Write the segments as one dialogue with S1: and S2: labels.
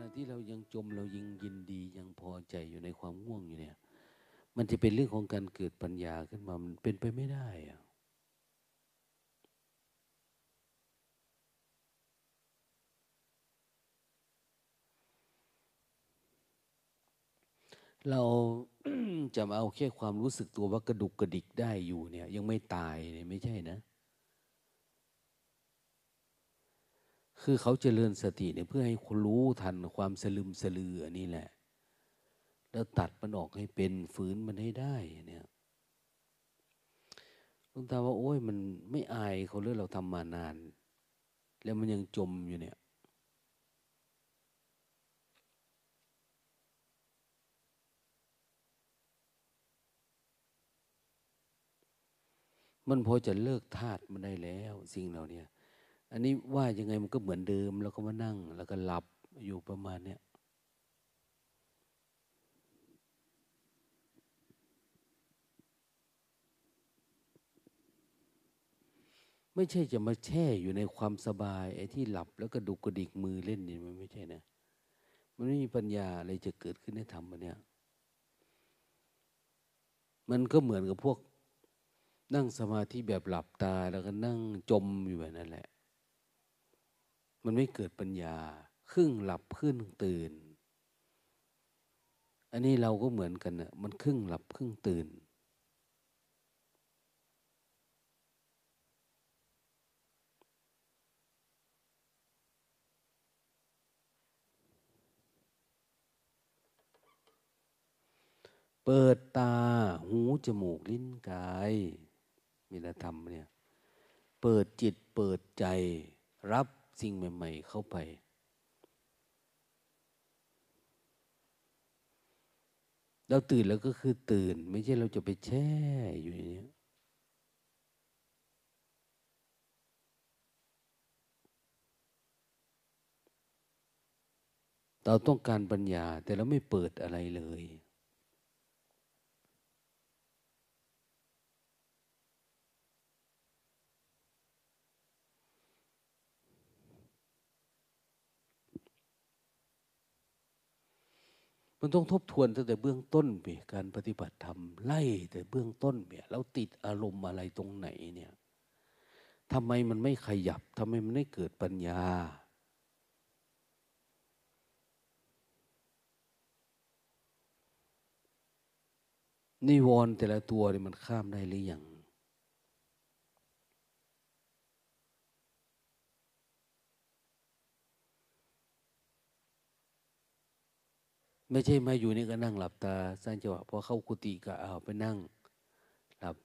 S1: ณะที่เรายังจมเรายังยินดียังพอใจอยู่ในความง่วงอยู่เนี่ย มันจะเป็นเรื่องของการเกิดปัญญาขึ้นมามันเป็นไปไม่ได้อะเราจะมาเอาแค่ความรู้สึกตัวว่ากระดุกกระดิกได้อยู่เนี่ย ยังไม่ตายเนี่ยไม่ใช่นะ คือเขาเจริญสติเนี่ยเพื่อให้คนรู้ทันความสลึมสลืออันนี้แหละ แล้วตัดมันออกให้เป็นฝืนมันให้ได้เนี่ยลุงตาว่าโอ้ยมันไม่อายเขาเลยเราทำมานาน แล้วมันยังจมอยู่เนี่ยมันพอจะเลิกธาตุมันได้แล้ว สิ่งเหล่านี้ อันนี้ว่ายังไงมันก็เหมือนเดิม แล้วก็มานั่ง แล้วก็หลับอยู่ประมาณเนี้ยไม่ใช่จะมาแช่อยู่ในความสบายไอ้ที่หลับแล้วก็ดุกระดิกมือเล่นนี่มันไม่ใช่นะมันไม่มีปัญญาอะไรจะเกิดขึ้นในธรรมมันเนี่ยมันก็เหมือนกับพวกนั่งสมาธิแบบหลับตาแล้วก็นั่งจมอยู่แบบนั้นแหละ มันไม่เกิดปัญญา ครึ่งหลับครึ่งตื่น อันนี้เราก็เหมือนกันนะมันครึ่งหลับครึ่งตื่น เปิดตาหูจมูกลิ้นกายมีธรรมเนี่ย เปิดจิตเปิดใจ รับ สิ่งใหม่ ๆ เข้าไป เราตื่นแล้วก็คือตื่น ไม่ใช่เราจะไปแช่อยู่อย่างนี้เราต้องการปัญญา แต่เราไม่เปิดอะไรเลย มันต้องทบทวนตั้งแต่เบื้องต้นเปียการปฏิบัติธรรมไล่แต่เบื้องต้นเปียเราติดอารมณ์อะไรตรงไหนเนี่ยทำไมมันไม่ขยับทำไมมันไม่เกิดปัญญา นิวรณ์แต่ละตัวนี่มันข้ามได้หรือยัง ไม่ใช่มาอยู่นี่ก็นั่งหลับตาสร้างจังหวะพอเข้ากุฏิก็เอาไปนั่งหลับ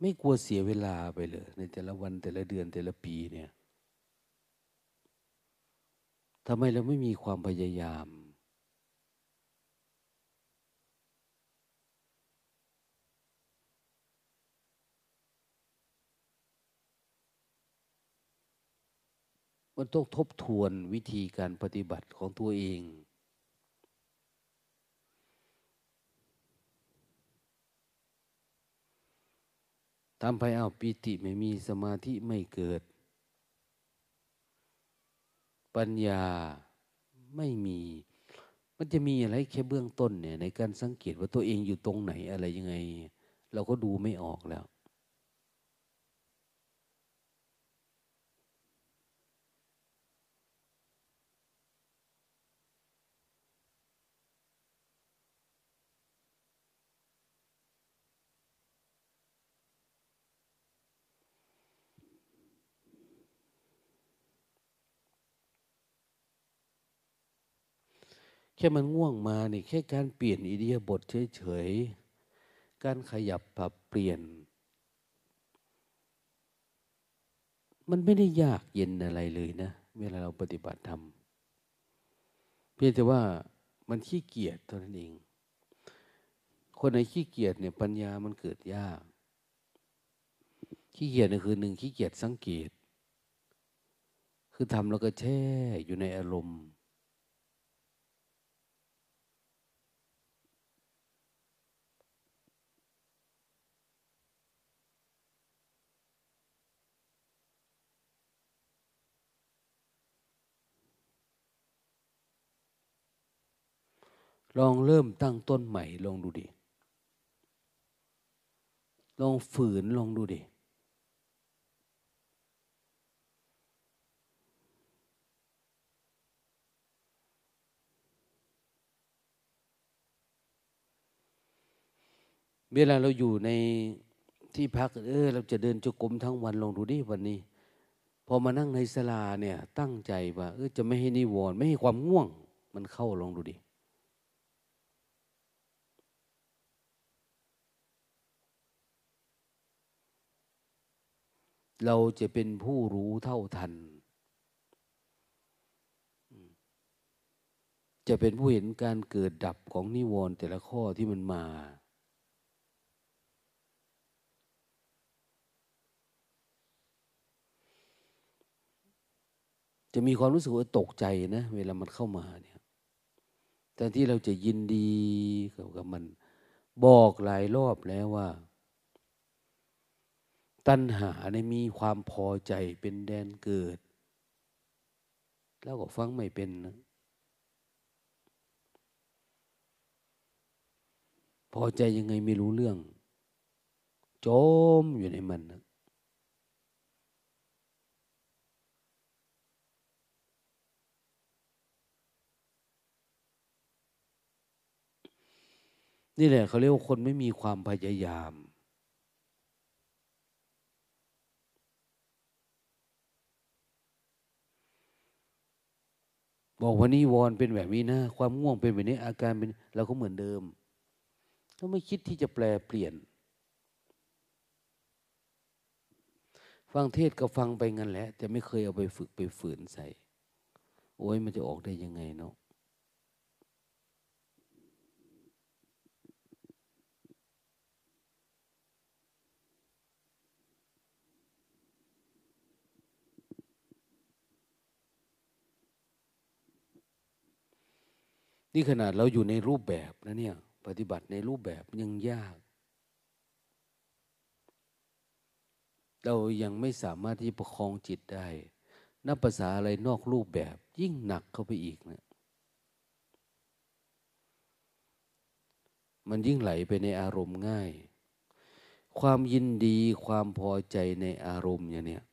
S1: ไม่กลัวเสียเวลาไปเลย ในแต่ละวันแต่ละเดือนแต่ละปีเนี่ยทำไมเราไม่มีความพยายาม มันต้องทบทวนวิธีการปฏิบัติของตัวเอง ทำไปเอาปิติไม่มีสมาธิไม่เกิด ปัญญาไม่มี มันจะมีอะไรแค่เบื้องต้นเนี่ยในการสังเกตว่าตัวเองอยู่ตรงไหนอะไรยังไง เราก็ดูไม่ออกแล้วแค่มันง่วงมานี่แค่การเปลี่ยนอิเดียบทเฉยๆ การขยับปรับเปลี่ยน มันไม่ได้ยากเย็นอะไรเลยนะ เวลาเราปฏิบัติธรรม เพียงแต่ว่ามันขี้เกียจเท่านั้นเอง คนไหนขี้เกียจเนี่ยปัญญามันเกิดยาก ขี้เกียจนี่คือหนึ่งขี้เกียจสังเกต คือทำแล้วก็แช่อยู่ในอารมณ์ ลองเริ่มตั้งต้นใหม่ลองดูดิ ลองฝืนลองดูดิ เวลาเราอยู่ในที่พักเออเราจะเดินจุกรมทั้งวันลองดูดิวันนี้ พอมานั่งในศาลาเนี่ยตั้งใจว่าเออจะไม่ให้นิวรณ์ไม่ให้ความง่วง มันเข้าลองดูดิ เราจะเป็นผู้รู้เท่าทัน จะเป็นผู้เห็นการเกิดดับของนิวรณ์แต่ละข้อที่มันมาจะมีความรู้สึกว่าตกใจนะ เวลามันเข้ามาเนี่ยแต่ที่เราจะยินดีกับมัน บอกหลายรอบแล้วว่า ตัณหาในมีความพอใจเป็นแดนเกิด แล้วก็ฟังไม่เป็นนะพอใจยังไงไม่รู้เรื่อง จมอยู่ในมันนะนี่แหละเขาเรียกว่าคนไม่มีความพยายาม บอกวันนี้วอนเป็นแบบนี้นะ ความง่วงเป็นแบบนี้อาการเป็นเราก็เหมือนเดิมเราไม่คิดที่จะแปลเปลี่ยน ฟังเทศก็ฟังไปงั้นแหละแต่ไม่เคยเอาไปฝึกไปฝืนใส่ โอ้ยมันจะออกได้ยังไงเนาะ นี่ขนาดเราอยู่ในรูปแบบนะเนี่ย ปฏิบัติในรูปแบบยังยาก เรายังไม่สามารถที่ประคองจิตได้นับภาษาอะไรนอกรูปแบบ ยิ่งหนักเข้าไปอีกเนะี่ยมันยิ่งไหลไปในอารมณ์ง่าย ความยินดีความพอใจในอารมณ์อย่างเนี้ย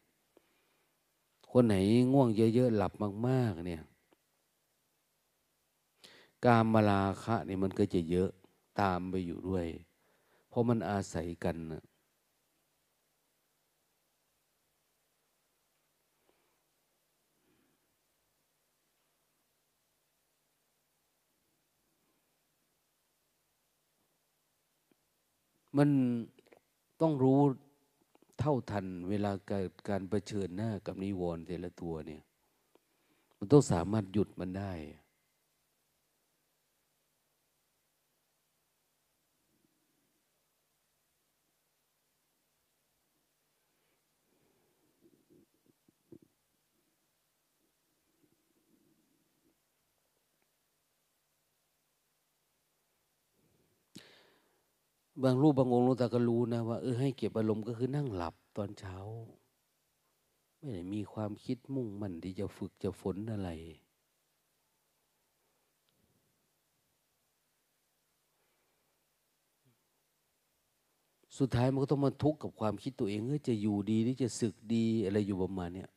S1: คนไหนง่วงเยอะๆหลับมาก ๆ เนี่ย กามมาลาคะนี่มันก็จะเยอะตามไปอยู่ด้วย เพราะมันอาศัยกันนะมันต้องรู้เท่าทันเวลาเกิดการรเผชิญหน้ากับนิวรณ์แต่ละตัวเนี่ย มันต้องสามารถหยุดมันได้ บางรูปบางองค์ลูตาก็รู้นะว่าเออให้เก็บอารมณ์ก็คือนั่งหลับตอนเช้า ไม่ได้มีความคิดมุ่งมั่นที่จะฝึกจะฝนอะไร สุดท้ายมันก็ต้องมาทุกข์กับความคิดตัวเองเออจะอยู่ดีหรือจะสึกดีอะไรอยู่ประมาณเนี้ย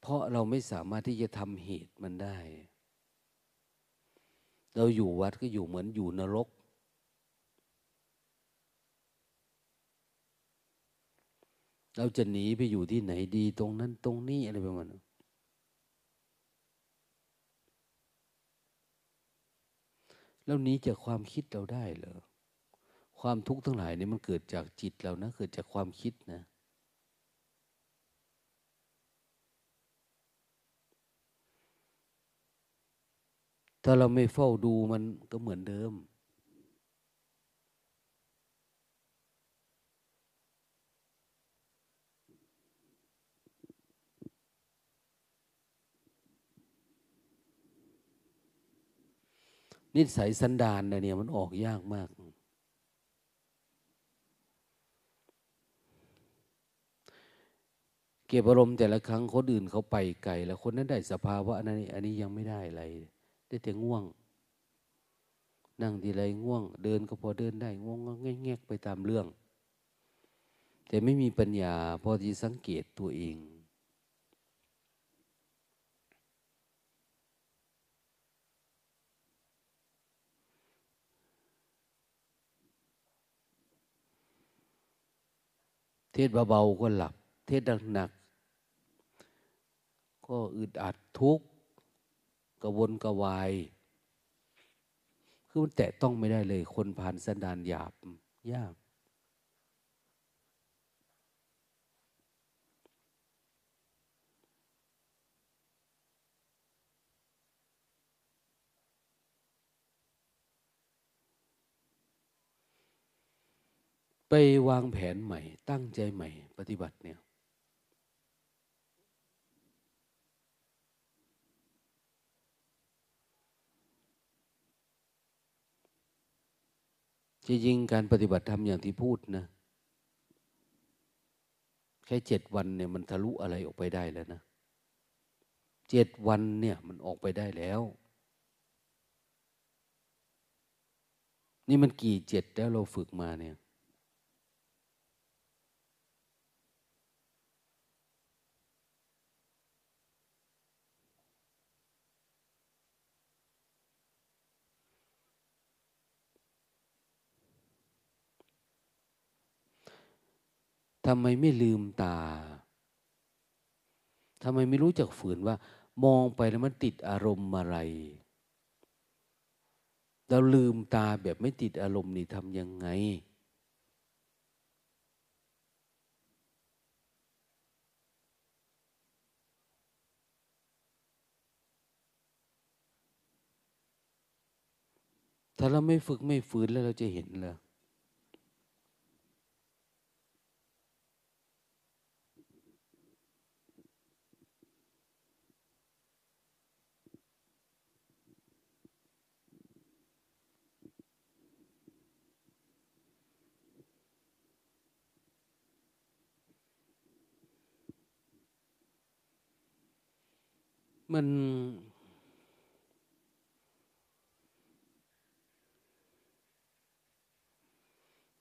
S1: เพราะเราไม่สามารถที่จะทำเหตุมันได้ เราอยู่วัดก็อยู่เหมือนอยู่นรก เราจะหนีไปอยู่ที่ไหนดีตรงนั้นตรงนี้อะไรประมาณนั้นแล้วนี้จากความคิดเราได้เหรอ ความทุกข์ทั้งหลายนี่มันเกิดจากจิตเรานะ เกิดจากความคิดนะ ถ้าเราไม่เฝ้าดูมันก็เหมือนเดิม นิสัยสันดานเนี่ยมันออกยากมาก เก็บอารมณ์แต่ละครั้งคนอื่นเขาไปไกลแล้วคนนั้นได้สภาวะนั้นอันนี้ยังไม่ได้อะไร ได้แต่ง่วง นั่งทีไรง่วง เดินก็พอเดินได้ง่วงก็แงกไปตามเรื่อง แต่ไม่มีปัญญาพอที่สังเกตตัวเองเทศเบาๆก็หลับ เทศหนักๆก็อึดอัดทุกข์ กระวนกระวาย คือมันแตะต้องไม่ได้เลย คนผ่านสันดานหยาบ ยาก ไปวางแผนใหม่ ตั้งใจใหม่ ปฏิบัติเนี่ย จริงๆการปฏิบัติธรรมอย่างที่พูดนะแค่เจ็ดวันเนี่ยมันทะลุอะไรออกไปได้แล้วนะเจ็ดวันเนี่ยมันออกไปได้แล้ว นี่มันกี่เจ็ดแล้วเราฝึกมาเนี่ย ทำไมไม่ลืมตาทำไมไม่รู้จักฝืนว่า มองไปแล้วมันติดอารมณ์อะไร เราลืมตาแบบไม่ติดอารมณ์นี่ทำยังไง ถ้าเราไม่ฝึกไม่ฝืนแล้วเราจะเห็นเลย มัน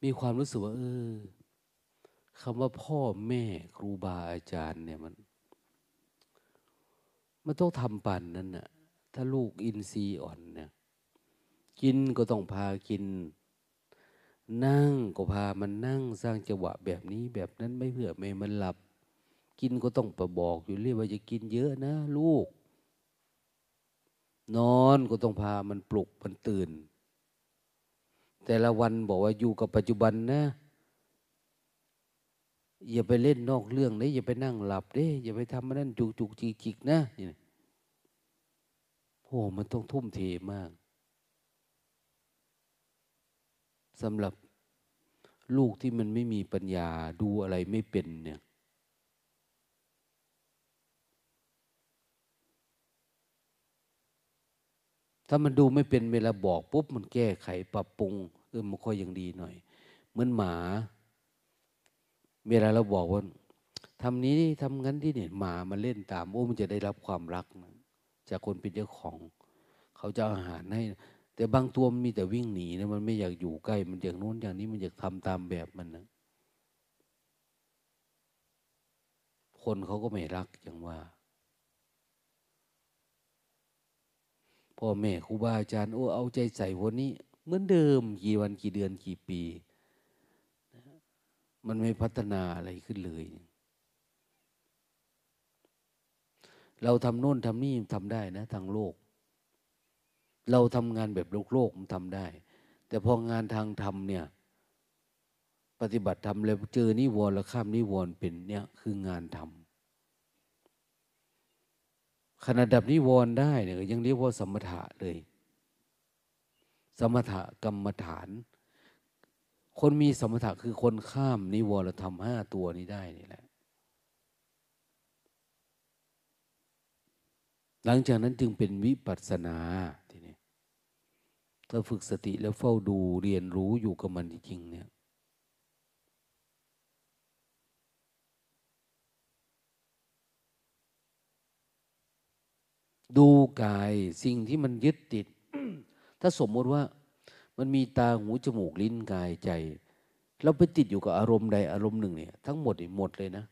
S1: มีความรู้สึกว่า เออคำว่าพ่อแม่ครูบาอาจารย์เนี่ยมัน มันต้องทำปันนั่นน่ะ ถ้าลูกอินทรีย์อ่อนเนี่ยกินก็ต้องพากิน นั่งก็พามันนั่งสร้างจังหวะแบบนี้แบบนั้นไม่เพื่อไม่มันหลับ กินก็ต้องประบอกอยู่เรื่อยว่าจะกินเยอะนะ ลูก นอนก็ต้องพามันปลุกมันตื่น แต่ละวันบอกว่าอยู่กับปัจจุบันนะอย่าไปเล่นนอกเรื่องนะอย่าไปนั่งหลับเด้อย่าไปทำมันนั่นจุกจุกจิกจิกนะโอ้มันต้องทุ่มเทมากสำหรับลูกที่มันไม่มีปัญญาดูอะไรไม่เป็นเนี่ย ถ้ามันดูไม่เป็นเวลาบอกปุ๊บมันแก้ไขปรับปรุงเออมันค่อยยังดีหน่อย เหมือนหมา เวลาเราบอกว่าทำนี้ทำงั้นที่เนี่ยหมามันเล่นตามโอ้มันจะได้รับความรักนะจากคนเป็นเจ้าของ เขาจะอาหารให้ แต่บางตัวมันมีแต่วิ่งหนีนะมันไม่อยากอยู่ใกล้ มันอย่างโน้นอย่างนี้มันอยากทำตามแบบมันนะคนเขาก็ไม่รักอย่างว่า พ่อแม่ครูบาอาจารย์โอ้เอาใจใส่วันนี้ เหมือนเดิมกี่วันกี่เดือนกี่ปี มันไม่พัฒนาอะไรขึ้นเลย เราทำโน่นทำนี่ทำได้นะ ทางโลก เราทำงานแบบโลกโลกมันทำได้ แต่พองานทางธรรมเนี่ยปฏิบัติธรรมแล้วเจอนิวรณ์แล้วข้ามนิวรณ์เป็นเนี่ยคืองานธรรม ขณะดับนิวรณ์ได้เนี่ยยังเรียกว่าสมถะเลย สมถะกรรมฐาน คนมีสมถะคือคนข้ามนิวรธรรมห้าตัวนี้ได้นี่แหละ หลังจากนั้นจึงเป็นวิปัสสนาทีนี้ถ้าฝึกสติแล้วเฝ้าดูเรียนรู้อยู่กับมันจริงเนี่ย ดูกายสิ่งที่มันยึดติด ถ้าสมมติว่ามันมีตาหูจมูกลิ้นกายใจ เราไปติดอยู่กับอารมณ์ใดอารมณ์หนึ่งเนี่ย ทั้งหมดหมดเลยนะ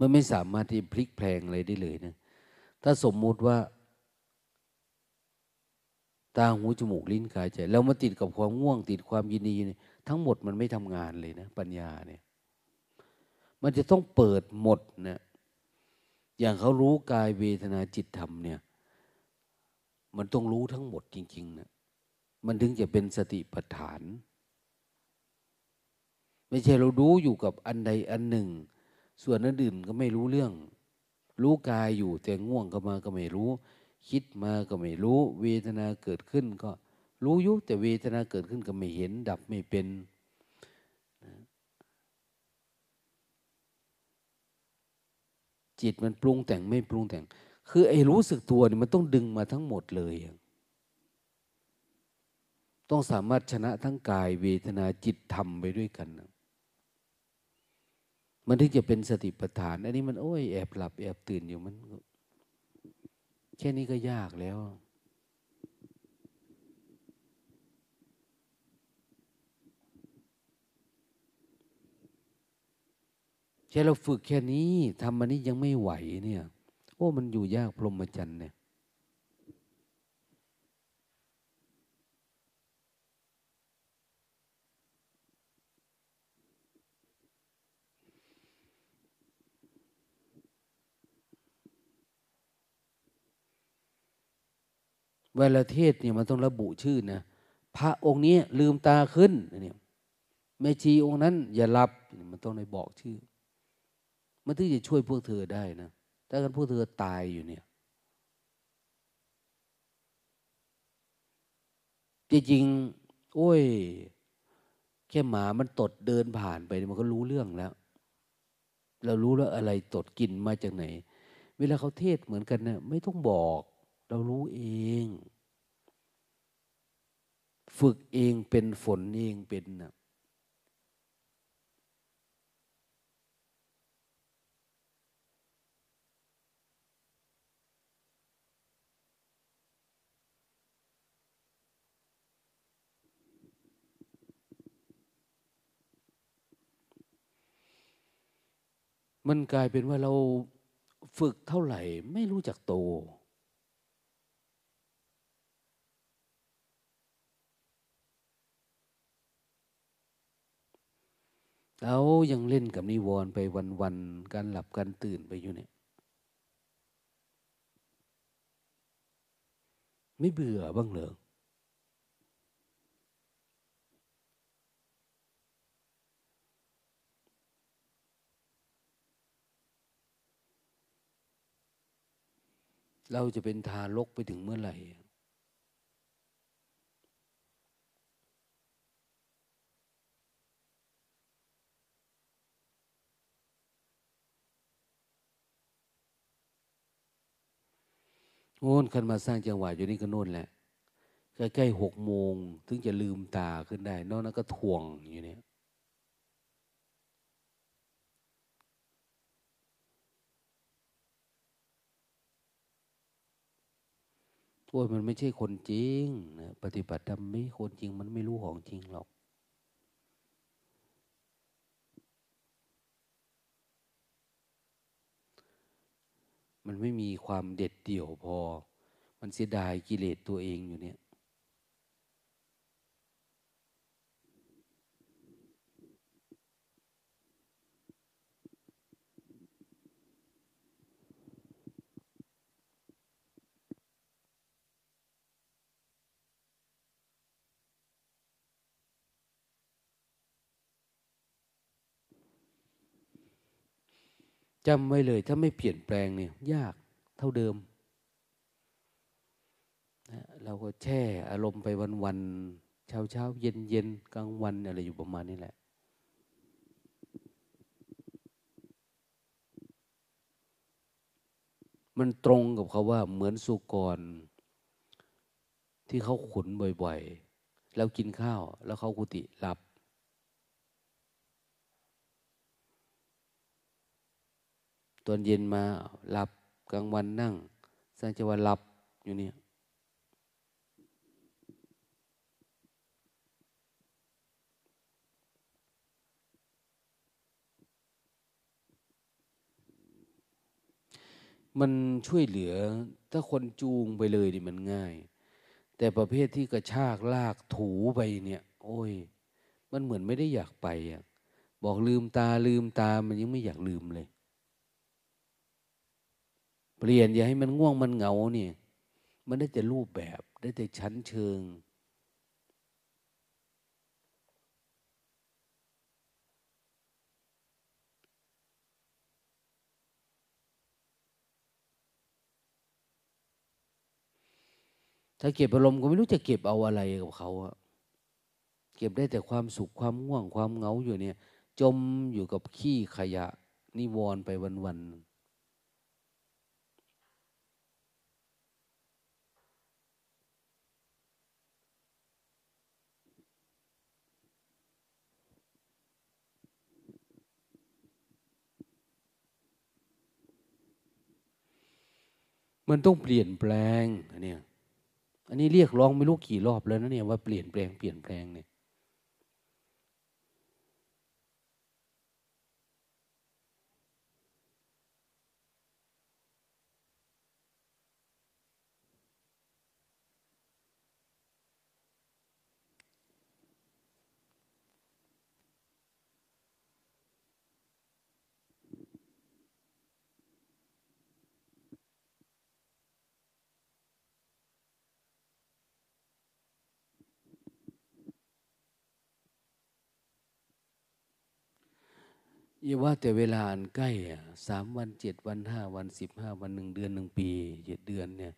S1: มันไม่สามารถที่พลิกแพลงอะไรได้เลยนะ ถ้าสมมุติว่า ตาหูจมูกลิ้นกายใจเรามาติดกับความง่วง ติดความยินดีเนี่ยทั้งหมดมันไม่ทำงานเลยนะ ปัญญาเนี่ย มันจะต้องเปิดหมดนะ อย่างเขารู้กายเวทนาจิตธรรมเนี่ย มันต้องรู้ทั้งหมดจริงๆนะมันถึงจะเป็นสติปัฏฐาน ไม่ใช่เรารู้อยู่กับอันใดอันหนึ่ง ส่วนนั้นอื่นก็ไม่รู้เรื่อง รู้กายอยู่แต่ง่วงก็มาก็ไม่รู้ คิดมาก็ไม่รู้ เวทนาเกิดขึ้นก็รู้ยุแต่เวทนาเกิดขึ้นก็ไม่เห็น ดับไม่เป็น จิตมันปรุงแต่งไม่ปรุงแต่ง คือไอ้รู้สึกตัวนี่มันต้องดึงมาทั้งหมดเลย ต้องสามารถชนะทั้งกายเวทนาจิตธรรมไปด้วยกันนะมันถึงจะเป็นสติปัฏฐาน อันนี้มันโอ้ยแอบหลับแอบตื่นอยู่มัน แค่นี้ก็ยากแล้ว ค่เราฝึกแค่นี้ทำมันนี้ยังไม่ไหวเนี่ย โอ้มันอยู่ยากพรหมจรรย์เนี่ย เวลาเทศเนี่ยมันต้องระบุชื่อนะ พระองค์นี้ลืมตาขึ้นเนี่ยแม่ชีองค์นั้น อย่าหลับ มันต้องในบอกชื่อ มันถึงจะช่วยพวกเธอได้นะ ถ้ากันพวกเธอตายอยู่เนี่ยจริงๆโอ้ย แค่หมามันตดเดินผ่านไป มันก็รู้เรื่องแล้ว เรารู้แล้วอะไรตดกินมาจากไหน เวลาเขาเทศเหมือนกันเนะี่ยไม่ต้องบอก เรารู้เอง ฝึกเองเป็นฝนเองเป็นนะ มันกลายเป็นว่าเราฝึกเท่าไหร่ไม่รู้จักโต เรายังเล่นกับนิวรณ์ไปวันๆการหลับการตื่นไปอยู่เนี่ย ไม่เบื่อบ้างเหรอ เราจะเป็นทารกไปถึงเมื่อไหร่ โน่นคันมาสร้างจังหวะอยู่นี่ก็โน่นแหละ ใกล้ๆหกโมง ถึงจะลืมตาขึ้นได้ นอกนั้นก็ทวงอยู่เนี่ย โอ้ยมันไม่ใช่คนจริงนะปฏิบัติธรรมไม่คนจริง มันไม่รู้ของจริงหรอก มันไม่มีความเด็ดเดี่ยวพอ มันเสียดายกิเลสตัวเองอยู่เนี่ย จำไว้เลย ถ้าไม่เปลี่ยนแปลงเนี่ย ยากเท่าเดิมนะเราก็แช่อารมณ์ไปวันๆเช้าเช้าเย็นเย็นกลางวันอะไรอยู่ประมาณนี้แหละ มันตรงกับเขาว่าเหมือนสุกร ที่เขาขุนบ่อยๆ แล้วกินข้าวแล้วเขากุฏิหลับ ตอนเย็นมาหลับกลางวันนั่ง สร้างจังหวะหลับอยู่เนี่ยมันช่วยเหลือถ้าคนจูงไปเลยดิมันง่าย แต่ประเภทที่กระชากลากถูไปเนี่ย โอ้ย มันเหมือนไม่ได้อยากไปอะบอกลืมตาลืมตามันยังไม่อยากลืมเลย เปลี่ยนอย่าให้มันง่วงมันเหงาเนี่ย มันได้แต่รูปแบบได้แต่ชั้นเชิง ถ้าเก็บอารมณ์ก็ไม่รู้จะเก็บเอาอะไรกับเขาอะเก็บได้แต่ความสุขความง่วงความเหงาอยู่เนี่ย จมอยู่กับขี้ขยะนิวรณ์ไปวันๆ มันต้องเปลี่ยนแปลงอันเนี้ยอันนี้เรียกร้องไม่รู้กี่รอบแล้วนะเนี่ยว่าเปลี่ยนแปลงเปลี่ยนแปลงเนี่ย อย่าว่าแต่เวลาอันใกล้อะสามวันเจ็ดวันห้าวันสิบห้าวันหนึ่งเดือนหนึ่งปีเจ็ดเดือนเนี่ย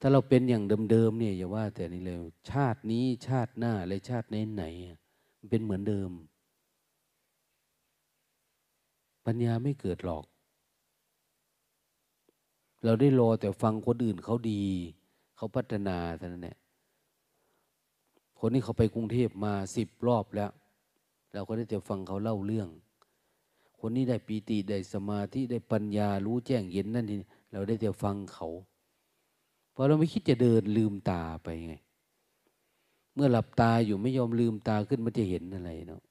S1: ถ้าเราเป็นอย่างเดิมๆเนี่ยอย่าว่าแต่นี่เลยชาตินี้ชาติหน้าและชาติไหนๆมันเป็นเหมือนเดิม ปัญญาไม่เกิดหรอก เราได้รอแต่ฟังคนอื่นเขาดี เขาพัฒนาเท่านั้นแหละคนนี้เขาไปกรุงเทพมาสิบรอบแล้ว เราก็ได้แต่ฟังเขาเล่าเรื่อง คนนี้ได้ปีติได้สมาธิได้ปัญญารู้แจ้งเย็นนั่นนี่เราได้แต่ฟังเขาพอเราไม่คิดจะเดินลืมตาไปไง เมื่อหลับตาอยู่ไม่ยอมลืมตาขึ้นมันจะเห็นอะไรเนาะ